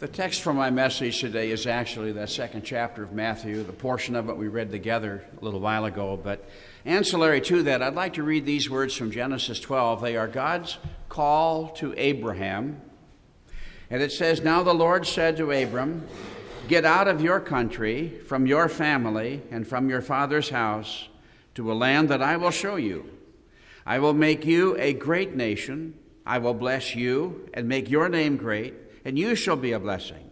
The text for my message today is actually that second chapter of Matthew, the portion of it we read together a little while ago. But ancillary to that, I'd like to read these words from Genesis 12. They are God's call to Abraham. And it says, Now the Lord said to Abram, Get out of your country, from your family, and from your father's house, to a land that I will show you. I will make you a great nation. I will bless you and make your name great and you shall be a blessing.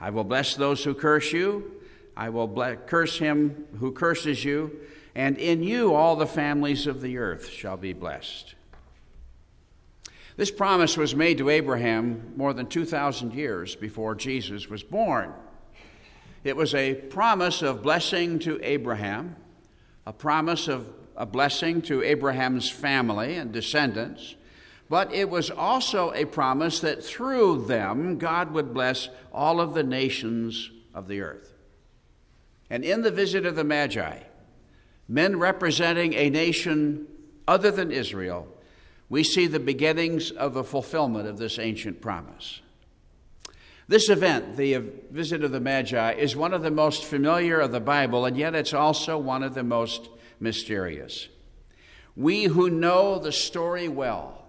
I will bless those who curse you. I will bless, curse him who curses you, and in you all the families of the earth shall be blessed. This promise was made to Abraham more than 2,000 years before Jesus was born. It was a promise of blessing to Abraham, a promise of a blessing to Abraham's family and descendants, but it was also a promise that through them God would bless all of the nations of the earth. And in the visit of the Magi, men representing a nation other than Israel, we see the beginnings of the fulfillment of this ancient promise. This event, the visit of the Magi, is one of the most familiar of the Bible, and yet it's also one of the most mysterious. We who know the story well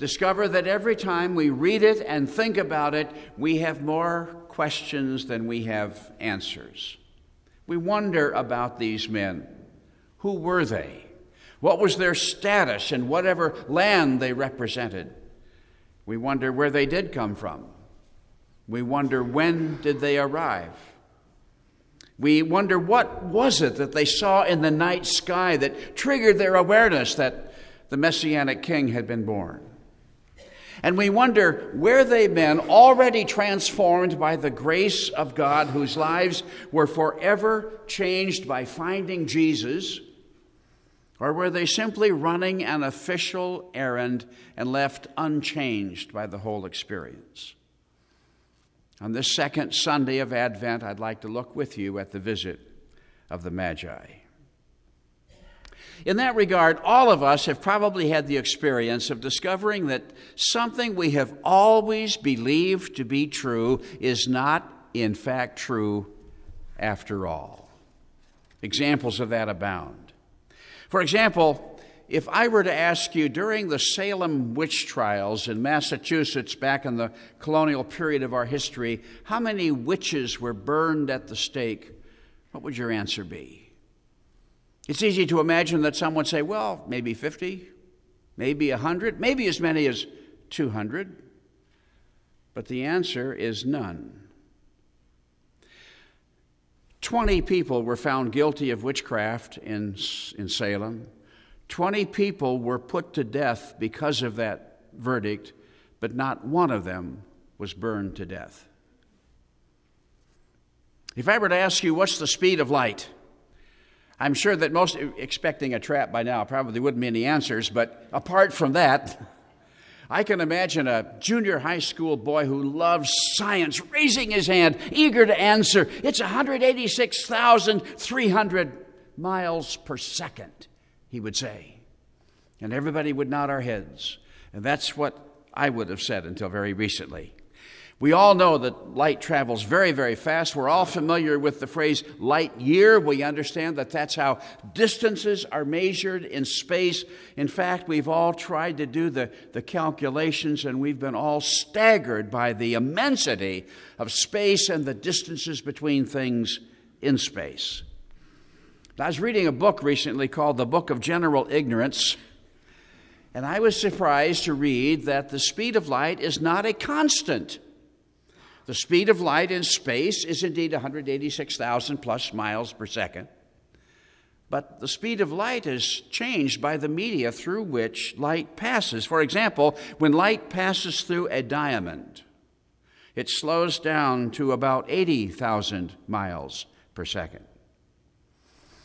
discover that every time we read it and think about it, we have more questions than we have answers. We wonder about these men. Who were they? What was their status in whatever land they represented? We wonder where they did come from. We wonder when did they arrive? We wonder what was it that they saw in the night sky that triggered their awareness that the messianic king had been born. And we wonder where they've been already transformed by the grace of God, whose lives were forever changed by finding Jesus, or were they simply running an official errand and left unchanged by the whole experience? On this second Sunday of Advent, I'd like to look with you at the visit of the Magi. In that regard, all of us have probably had the experience of discovering that something we have always believed to be true is not, in fact, true after all. Examples of that abound. For example, if I were to ask you during the Salem witch trials in Massachusetts back in the colonial period of our history, how many witches were burned at the stake, what would your answer be? It's easy to imagine that some would say, well, maybe 50, maybe 100, maybe as many as 200. But the answer is none. 20 people were found guilty of witchcraft in, in Salem. 20 people were put to death because of that verdict, but not one of them was burned to death. If I were to ask you, what's the speed of light? I'm sure that most expecting a trap by now probably wouldn't be any answers, but apart from that, I can imagine a junior high school boy who loves science raising his hand, eager to answer. It's 186,300 miles per second, he would say. And everybody would nod our heads. And that's what I would have said until very recently. We all know that light travels very, very fast. We're all familiar with the phrase light year. We understand that that's how distances are measured in space. In fact, we've all tried to do the, the calculations and we've been all staggered by the immensity of space and the distances between things in space. I was reading a book recently called The Book of General Ignorance. And I was surprised to read that the speed of light is not a constant. The speed of light in space is indeed 186,000 plus miles per second. But the speed of light is changed by the media through which light passes. For example, when light passes through a diamond, it slows down to about 80,000 miles per second.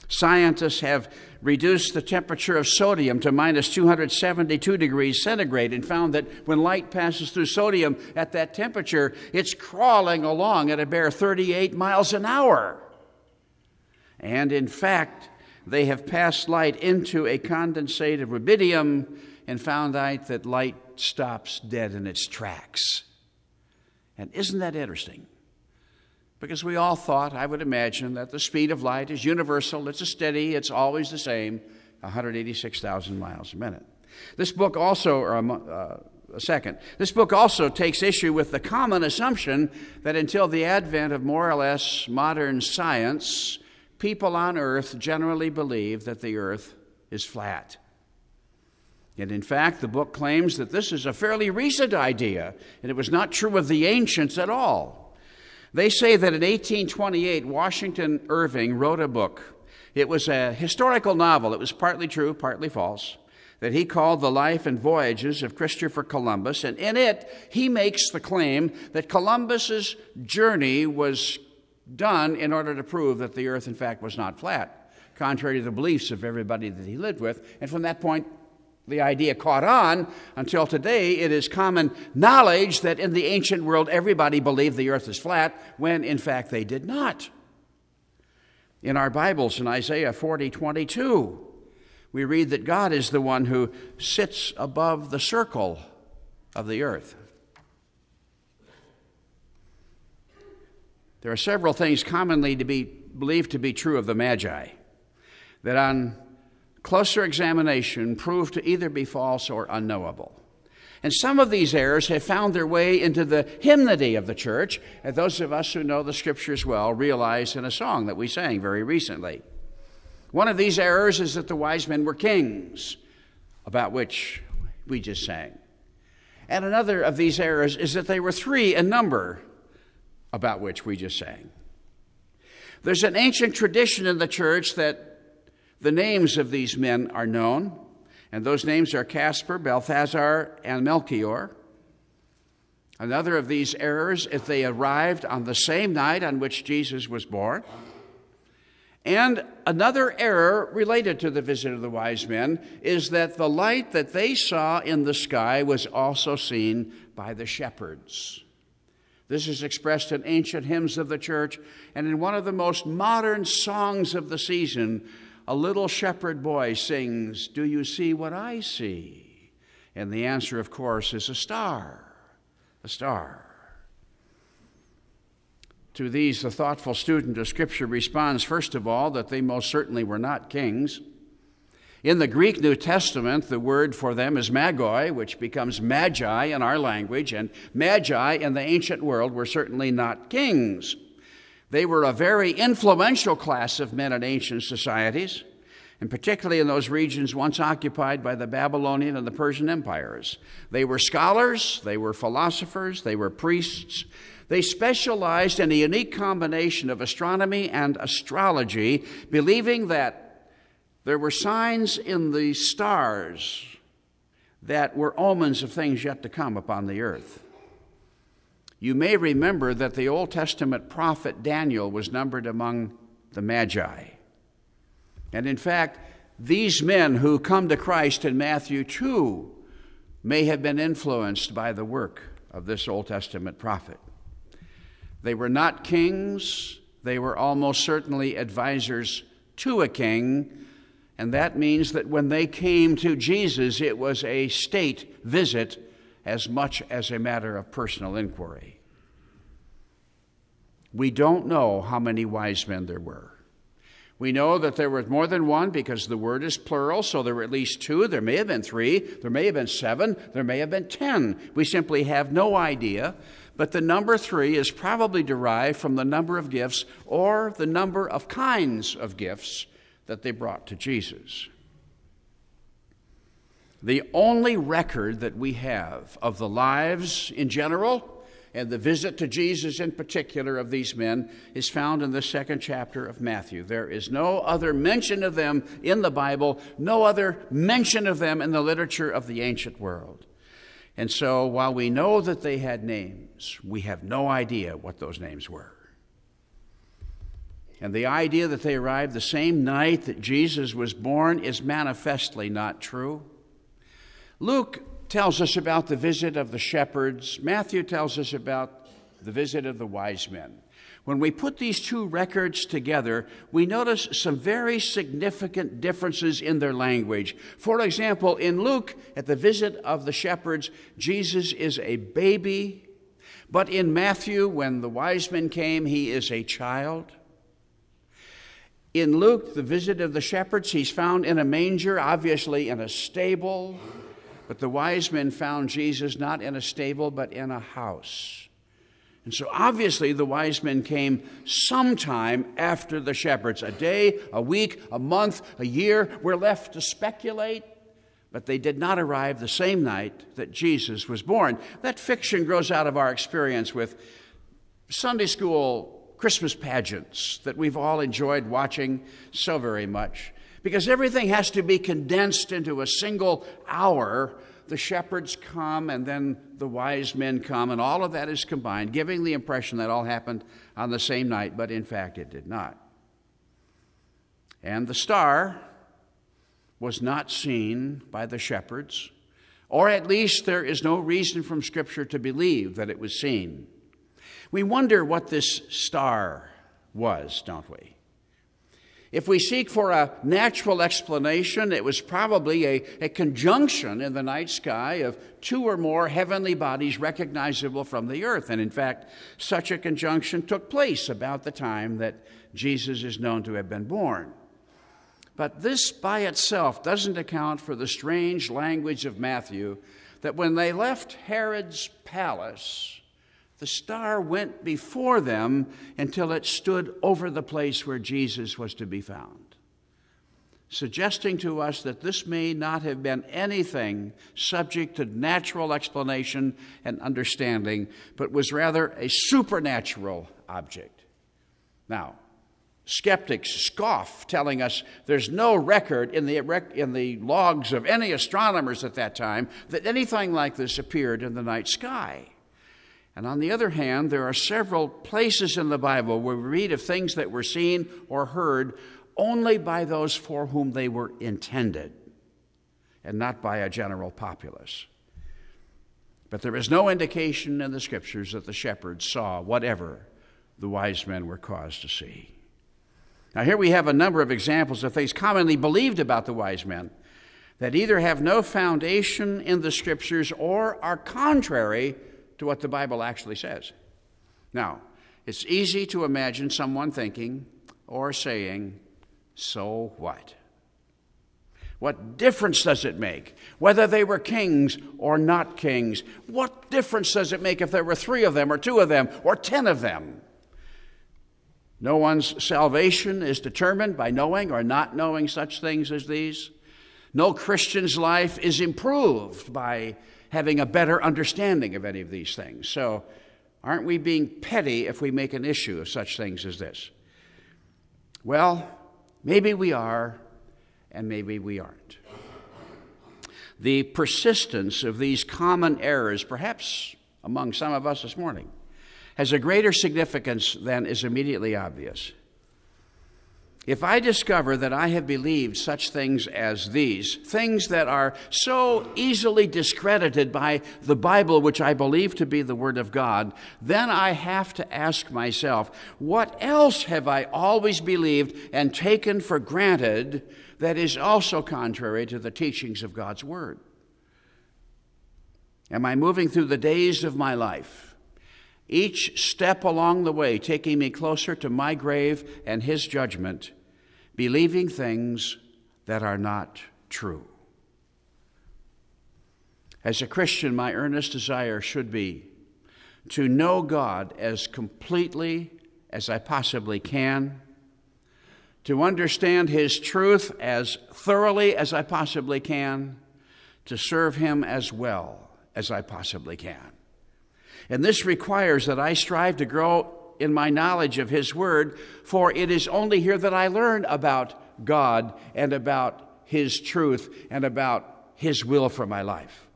Scientists have reduced the temperature of sodium to minus 272 degrees centigrade and found that when light passes through sodium at that temperature, it's crawling along at a bare 38 miles an hour. And in fact, they have passed light into a condensate of rubidium and found out that light stops dead in its tracks. And isn't that interesting? Because we all thought, I would imagine, that the speed of light is universal, it's a steady, it's always the same 186,000 miles a minute. This book also, or uh, a second, this book also takes issue with the common assumption that until the advent of more or less modern science, people on earth generally believe that the earth is flat. And in fact, the book claims that this is a fairly recent idea, and it was not true of the ancients at all. They say that in 1828, Washington Irving wrote a book. It was a historical novel. It was partly true, partly false, that he called The Life and Voyages of Christopher Columbus. And in it, he makes the claim that Columbus's journey was done in order to prove that the earth, in fact, was not flat, contrary to the beliefs of everybody that he lived with. And from that point, the idea caught on until today. It is common knowledge that in the ancient world everybody believed the earth is flat when in fact they did not. In our Bibles, in Isaiah 40 22, we read that God is the one who sits above the circle of the earth. There are several things commonly to be believed to be true of the Magi that on closer examination proved to either be false or unknowable. And some of these errors have found their way into the hymnody of the church, and those of us who know the scriptures well realize in a song that we sang very recently. One of these errors is that the wise men were kings, about which we just sang. And another of these errors is that they were three in number, about which we just sang. There's an ancient tradition in the church that the names of these men are known, and those names are Caspar, Balthazar, and Melchior. Another of these errors is they arrived on the same night on which Jesus was born. And another error related to the visit of the wise men is that the light that they saw in the sky was also seen by the shepherds. This is expressed in ancient hymns of the church and in one of the most modern songs of the season a little shepherd boy sings, Do you see what I see? And the answer, of course, is a star. A star. To these, the thoughtful student of Scripture responds, first of all, that they most certainly were not kings. In the Greek New Testament, the word for them is magoi, which becomes magi in our language, and magi in the ancient world were certainly not kings. They were a very influential class of men in ancient societies, and particularly in those regions once occupied by the Babylonian and the Persian empires. They were scholars, they were philosophers, they were priests. They specialized in a unique combination of astronomy and astrology, believing that there were signs in the stars that were omens of things yet to come upon the earth. You may remember that the Old Testament prophet Daniel was numbered among the Magi. And in fact, these men who come to Christ in Matthew 2 may have been influenced by the work of this Old Testament prophet. They were not kings, they were almost certainly advisors to a king, and that means that when they came to Jesus, it was a state visit as much as a matter of personal inquiry. We don't know how many wise men there were. We know that there was more than one because the word is plural, so there were at least two. There may have been three. There may have been seven. There may have been ten. We simply have no idea. But the number three is probably derived from the number of gifts or the number of kinds of gifts that they brought to Jesus. The only record that we have of the lives in general and the visit to Jesus in particular of these men is found in the second chapter of Matthew. There is no other mention of them in the Bible, no other mention of them in the literature of the ancient world. And so, while we know that they had names, we have no idea what those names were. And the idea that they arrived the same night that Jesus was born is manifestly not true. Luke tells us about the visit of the shepherds, Matthew tells us about the visit of the wise men. When we put these two records together, we notice some very significant differences in their language. For example, in Luke, at the visit of the shepherds, Jesus is a baby, But in Matthew, when the wise men came, he is a child. In Luke, the visit of the shepherds, he's found in a manger, obviously in a stable. But the wise men found Jesus not in a stable, but in a house. And so obviously the wise men came sometime after the shepherds a day, a week, a month, a year. We're left to speculate, but they did not arrive the same night that Jesus was born. That fiction grows out of our experience with Sunday school Christmas pageants that we've all enjoyed watching so very much because everything has to be condensed into a single hour. The shepherds come and then the wise men come, and all of that is combined, giving the impression that all happened on the same night, but in fact it did not. And the star was not seen by the shepherds, or at least there is no reason from Scripture to believe that it was seen. We wonder what this star was, don't we? If we seek for a natural explanation, it was probably a, a conjunction in the night sky of two or more heavenly bodies recognizable from the earth. And in fact, such a conjunction took place about the time that Jesus is known to have been born. But this by itself doesn't account for the strange language of Matthew that when they left Herod's palace, the star went before them until it stood over the place where Jesus was to be found, suggesting to us that this may not have been anything subject to natural explanation and understanding, but was rather a supernatural object. Now, skeptics scoff, telling us there's no record in the, in the logs of any astronomers at that time that anything like this appeared in the night sky. And on the other hand, there are several places in the Bible where we read of things that were seen or heard only by those for whom they were intended, and not by a general populace. But there is no indication in the scriptures that the shepherds saw whatever the wise men were caused to see. Now, here we have a number of examples of things commonly believed about the wise men that either have no foundation in the scriptures or are contrary to what the Bible actually says. Now, it's easy to imagine someone thinking or saying, So what? What difference does it make whether they were kings or not kings? What difference does it make if there were three of them or two of them or ten of them? No one's salvation is determined by knowing or not knowing such things as these. No Christian's life is improved by having a better understanding of any of these things. So, aren't we being petty if we make an issue of such things as this? Well, maybe we are, and maybe we aren't. The persistence of these common errors, perhaps among some of us this morning, has a greater significance than is immediately obvious. If I discover that I have believed such things as these, things that are so easily discredited by the Bible, which I believe to be the Word of God, then I have to ask myself, what else have I always believed and taken for granted that is also contrary to the teachings of God's Word? Am I moving through the days of my life? Each step along the way taking me closer to my grave and His judgment believing things that are not true. As a Christian, my earnest desire should be to know God as completely as I possibly can, to understand His truth as thoroughly as I possibly can, to serve Him as well as I possibly can. And this requires that I strive to grow in my knowledge of His Word, for it is only here that I learn about God and about His truth and about His will for my life.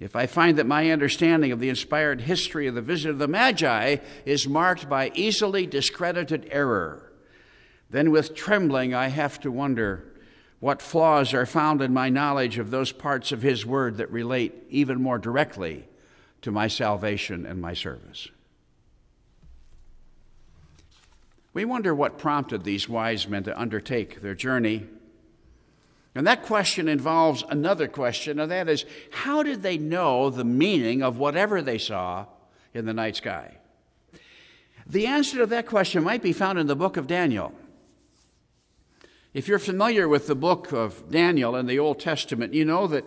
If I find that my understanding of the inspired history of the visit of the Magi is marked by easily discredited error, then with trembling I have to wonder what flaws are found in my knowledge of those parts of His Word that relate even more directly to my salvation and my service. We wonder what prompted these wise men to undertake their journey. And that question involves another question, and that is how did they know the meaning of whatever they saw in the night sky? The answer to that question might be found in the book of Daniel. If you're familiar with the book of Daniel in the Old Testament, you know that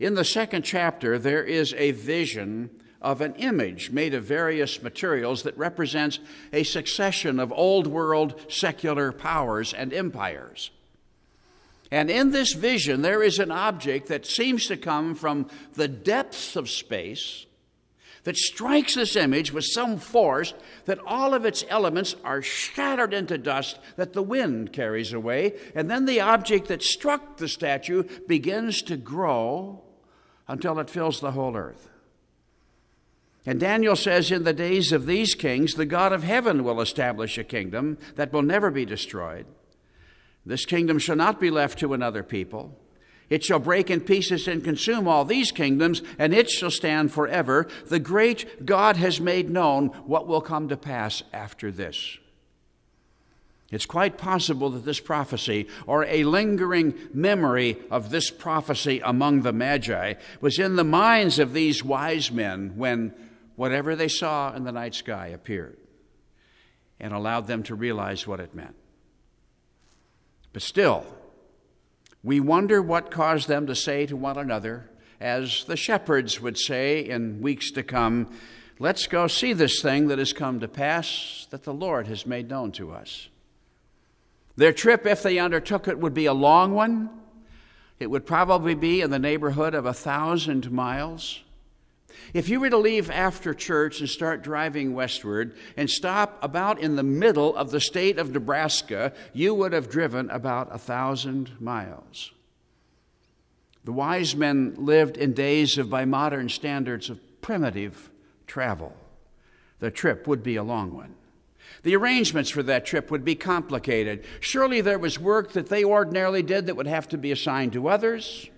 in the second chapter there is a vision of an image made of various materials that represents a succession of old world secular powers and empires. And in this vision, there is an object that seems to come from the depths of space that strikes this image with some force that all of its elements are shattered into dust that the wind carries away. And then the object that struck the statue begins to grow until it fills the whole earth. And Daniel says, In the days of these kings, the God of heaven will establish a kingdom that will never be destroyed. This kingdom shall not be left to another people. It shall break in pieces and consume all these kingdoms, and it shall stand forever. The great God has made known what will come to pass after this. It's quite possible that this prophecy, or a lingering memory of this prophecy among the Magi, was in the minds of these wise men when whatever they saw in the night sky appeared and allowed them to realize what it meant. But still, we wonder what caused them to say to one another, as the shepherds would say in weeks to come, Let's go see this thing that has come to pass that the Lord has made known to us. Their trip, if they undertook it, would be a long one. It would probably be in the neighborhood of a thousand miles. If you were to leave after church and start driving westward and stop about in the middle of the state of Nebraska, you would have driven about a thousand miles. The wise men lived in days of, by modern standards, of primitive travel. The trip would be a long one. The arrangements for that trip would be complicated. Surely there was work that they ordinarily did that would have to be assigned to others.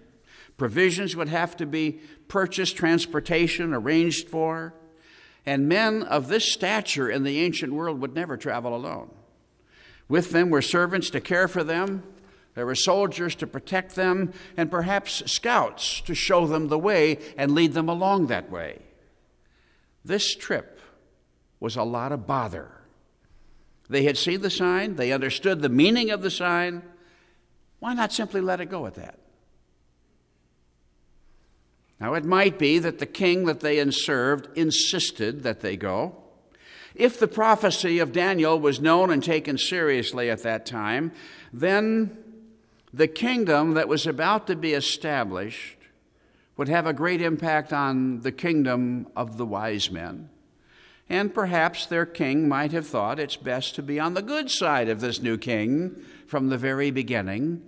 Provisions would have to be purchased, transportation arranged for. And men of this stature in the ancient world would never travel alone. With them were servants to care for them, there were soldiers to protect them, and perhaps scouts to show them the way and lead them along that way. This trip was a lot of bother. They had seen the sign, they understood the meaning of the sign. Why not simply let it go at that? Now, it might be that the king that they served insisted that they go. If the prophecy of Daniel was known and taken seriously at that time, then the kingdom that was about to be established would have a great impact on the kingdom of the wise men. And perhaps their king might have thought it's best to be on the good side of this new king from the very beginning,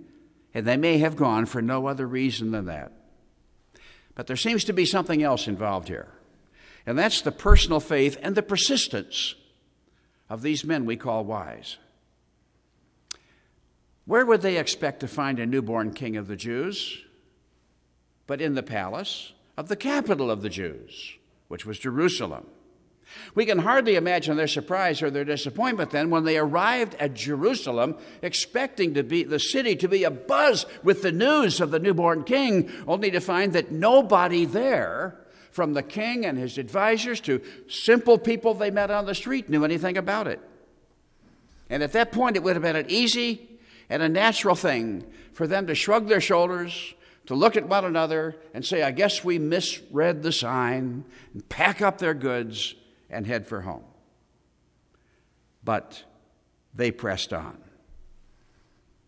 and they may have gone for no other reason than that. But there seems to be something else involved here, and that's the personal faith and the persistence of these men we call wise. Where would they expect to find a newborn king of the Jews? But in the palace of the capital of the Jews, which was Jerusalem. We can hardly imagine their surprise or their disappointment then when they arrived at Jerusalem, expecting to be the city to be abuzz with the news of the newborn king, only to find that nobody there, from the king and his advisors to simple people they met on the street, knew anything about it. And at that point, it would have been an easy and a natural thing for them to shrug their shoulders, to look at one another and say, I guess we misread the sign, and pack up their goods and head for home. But they pressed on.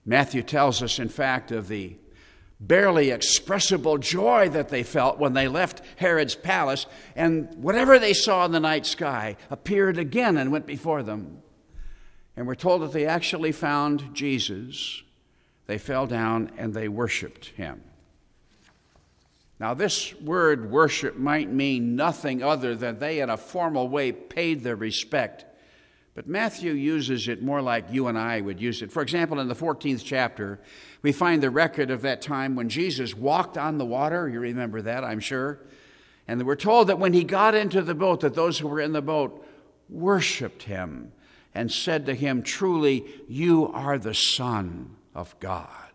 Matthew tells us, in fact, of the barely expressible joy that they felt when they left Herod's palace, and whatever they saw in the night sky appeared again and went before them. And we're told that they actually found Jesus. They fell down and they worshiped him. Now, this word worship might mean nothing other than they, in a formal way, paid their respect. But Matthew uses it more like you and I would use it. For example, in the 14th chapter, we find the record of that time when Jesus walked on the water. You remember that, I'm sure. And we're told that when he got into the boat, that those who were in the boat worshiped him and said to him, Truly, you are the Son of God.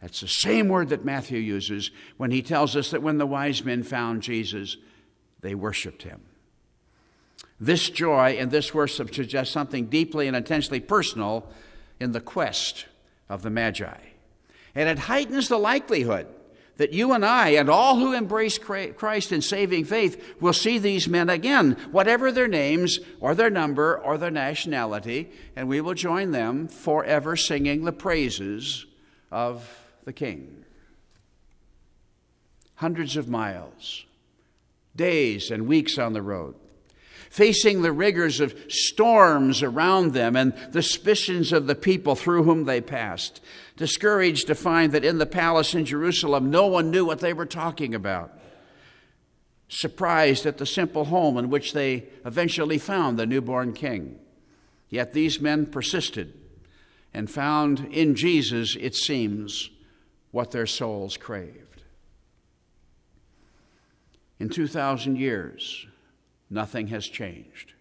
That's the same word that Matthew uses when he tells us that when the wise men found Jesus, they worshiped him. This joy and this worship suggest something deeply and intensely personal in the quest of the Magi. And it heightens the likelihood that you and I and all who embrace Christ in saving faith will see these men again, whatever their names or their number or their nationality, and we will join them forever singing the praises of the King. Hundreds of miles, days and weeks on the road facing the rigors of storms around them and the suspicions of the people through whom they passed, discouraged to find that in the palace in Jerusalem no one knew what they were talking about, surprised at the simple home in which they eventually found the newborn king. Yet these men persisted and found in Jesus, it seems, what their souls craved. In 2,000 years, nothing has changed.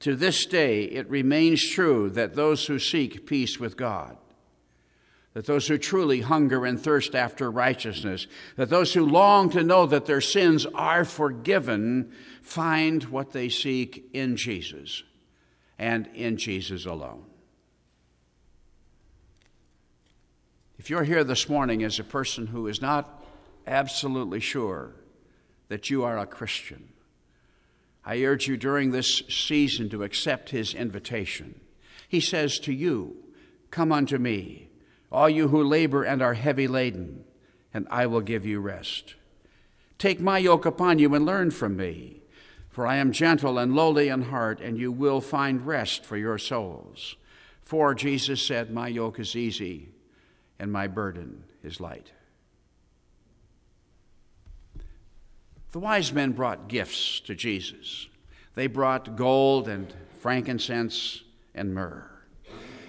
To this day, it remains true that those who seek peace with God, that those who truly hunger and thirst after righteousness, that those who long to know that their sins are forgiven, find what they seek in Jesus and in Jesus alone. If you're here this morning as a person who is not absolutely sure that you are a Christian, I urge you during this season to accept his invitation. He says to you, Come unto me, all you who labor and are heavy laden, and I will give you rest. Take my yoke upon you and learn from me, for I am gentle and lowly in heart, and you will find rest for your souls. For Jesus said, My yoke is easy and my burden is light. The wise men brought gifts to Jesus. They brought gold and frankincense and myrrh.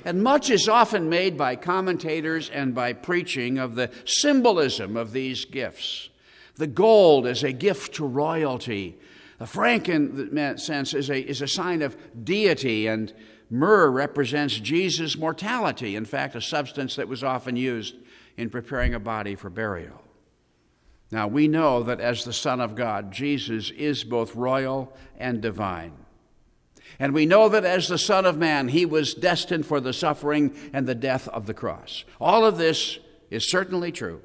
And much is often made by commentators and by preaching of the symbolism of these gifts. The gold is a gift to royalty. The frankincense is a, is a sign of deity, and myrrh represents Jesus' mortality. In fact, a substance that was often used in preparing a body for burial. Now, we know that as the Son of God, Jesus is both royal and divine. And we know that as the Son of Man, he was destined for the suffering and the death of the cross. All of this is certainly true.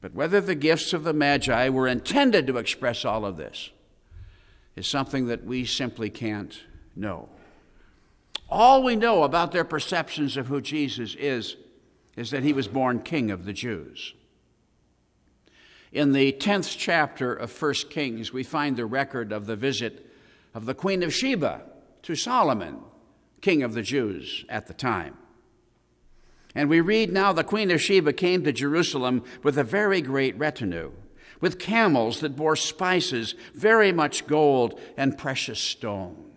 But whether the gifts of the Magi were intended to express all of this is something that we simply can't know. All we know about their perceptions of who Jesus is is that he was born King of the Jews. In the 10th chapter of 1 Kings, we find the record of the visit of the Queen of Sheba to Solomon, king of the Jews at the time. And we read now the Queen of Sheba came to Jerusalem with a very great retinue, with camels that bore spices, very much gold, and precious stones.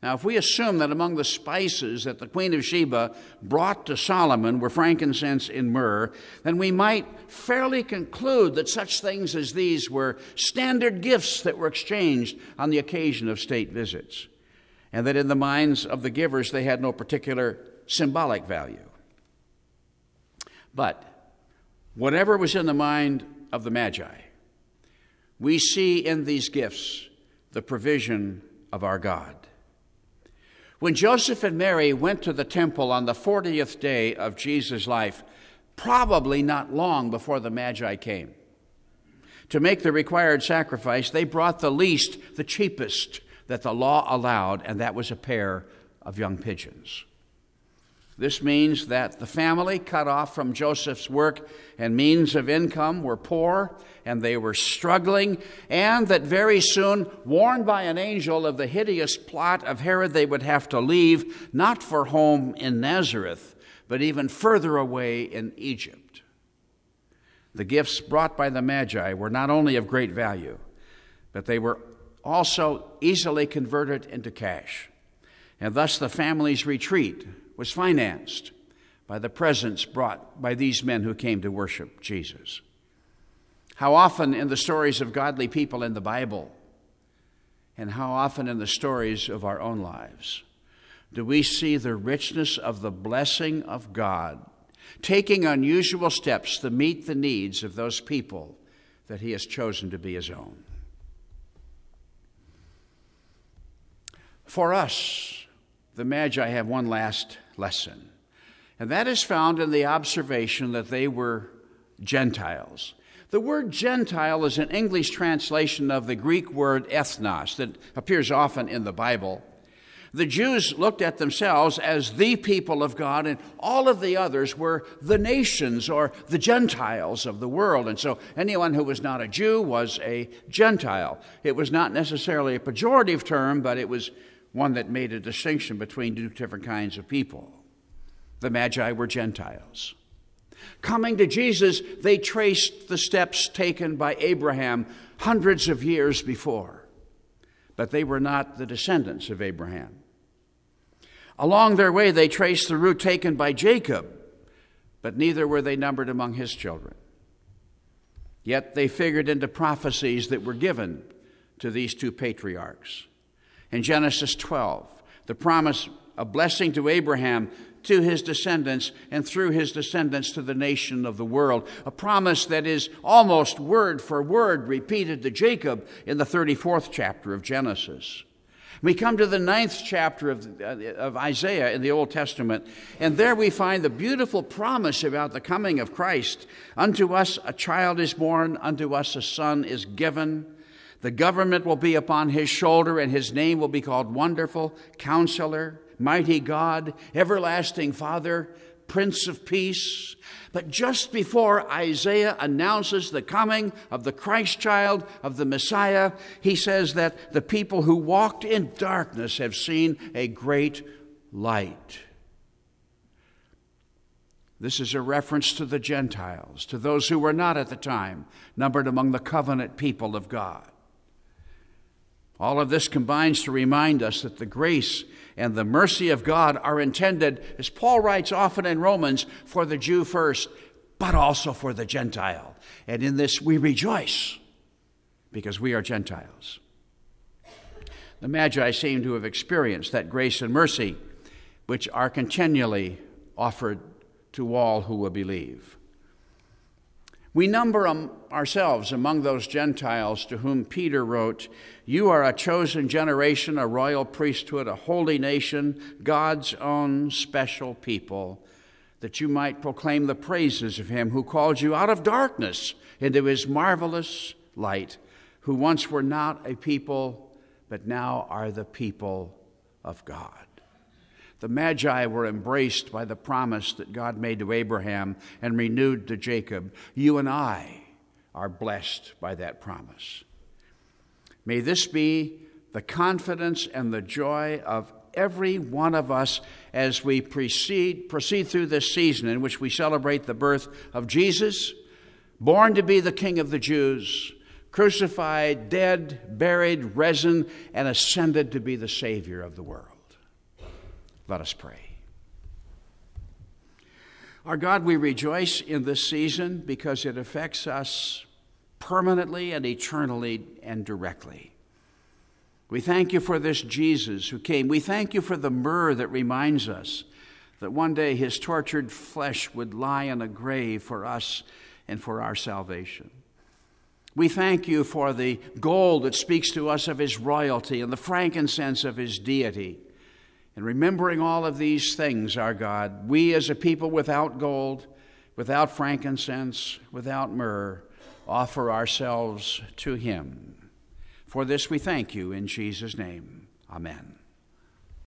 Now, if we assume that among the spices that the Queen of Sheba brought to Solomon were frankincense and myrrh, then we might fairly conclude that such things as these were standard gifts that were exchanged on the occasion of state visits, and that in the minds of the givers they had no particular symbolic value. But whatever was in the mind of the Magi, we see in these gifts the provision of our God. When Joseph and Mary went to the temple on the 40th day of Jesus' life, probably not long before the Magi came, to make the required sacrifice, they brought the least, the cheapest that the law allowed, and that was a pair of young pigeons. This means that the family, cut off from Joseph's work and means of income, were poor and they were struggling, and that very soon, warned by an angel of the hideous plot of Herod, they would have to leave, not for home in Nazareth, but even further away in Egypt. The gifts brought by the Magi were not only of great value, but they were also easily converted into cash. And thus the family's retreat was financed by the presents brought by these men who came to worship Jesus. How often in the stories of godly people in the Bible, and how often in the stories of our own lives, do we see the richness of the blessing of God taking unusual steps to meet the needs of those people that he has chosen to be his own. For us, the Magi have one last lesson, and that is found in the observation that they were Gentiles. The word Gentile is an English translation of the Greek word ethnos that appears often in the Bible. The Jews looked at themselves as the people of God, and all of the others were the nations or the Gentiles of the world. And so anyone who was not a Jew was a Gentile. It was not necessarily a pejorative term, but it was one that made a distinction between two different kinds of people. The Magi were Gentiles. Coming to Jesus, they traced the steps taken by Abraham hundreds of years before but they were not the descendants of Abraham. Along their way, they traced the route taken by Jacob, but neither were they numbered among his children. Yet they figured into prophecies that were given to these two patriarchs. In Genesis 12, the promise of blessing to Abraham to his descendants and through his descendants to the nation of the world. A promise that is almost word for word repeated to Jacob in the 34th chapter of Genesis. We come to the ninth chapter of, uh, of Isaiah in the Old Testament, and there we find the beautiful promise about the coming of Christ. Unto us a child is born, unto us a son is given. The government will be upon his shoulder, and his name will be called Wonderful, Counselor, Mighty God, Everlasting Father, Prince of Peace. But just before Isaiah announces the coming of the Christ child, of the Messiah, he says that the people who walked in darkness have seen a great light. This is a reference to the Gentiles, to those who were not at the time numbered among the covenant people of God. All of this combines to remind us that the grace and the mercy of God are intended, as Paul writes often in Romans, for the Jew first, but also for the Gentile. And in this we rejoice because we are Gentiles. The Magi seem to have experienced that grace and mercy which are continually offered to all who will believe. We number ourselves among those Gentiles to whom Peter wrote, You are a chosen generation, a royal priesthood, a holy nation, God's own special people, that you might proclaim the praises of him who called you out of darkness into his marvelous light, who once were not a people, but now are the people of God. The Magi were embraced by the promise that God made to Abraham and renewed to Jacob. You and I are blessed by that promise. May this be the confidence and the joy of every one of us as we proceed, proceed through this season in which we celebrate the birth of Jesus, born to be the King of the Jews, crucified, dead, buried, risen, and ascended to be the Savior of the world. Let us pray. Our God, we rejoice in this season because it affects us permanently and eternally and directly. We thank you for this Jesus who came. We thank you for the myrrh that reminds us that one day his tortured flesh would lie in a grave for us and for our salvation. We thank you for the gold that speaks to us of his royalty and the frankincense of his deity. And remembering all of these things, our God, we as a people without gold, without frankincense, without myrrh, offer ourselves to Him. For this we thank you in Jesus' name. Amen.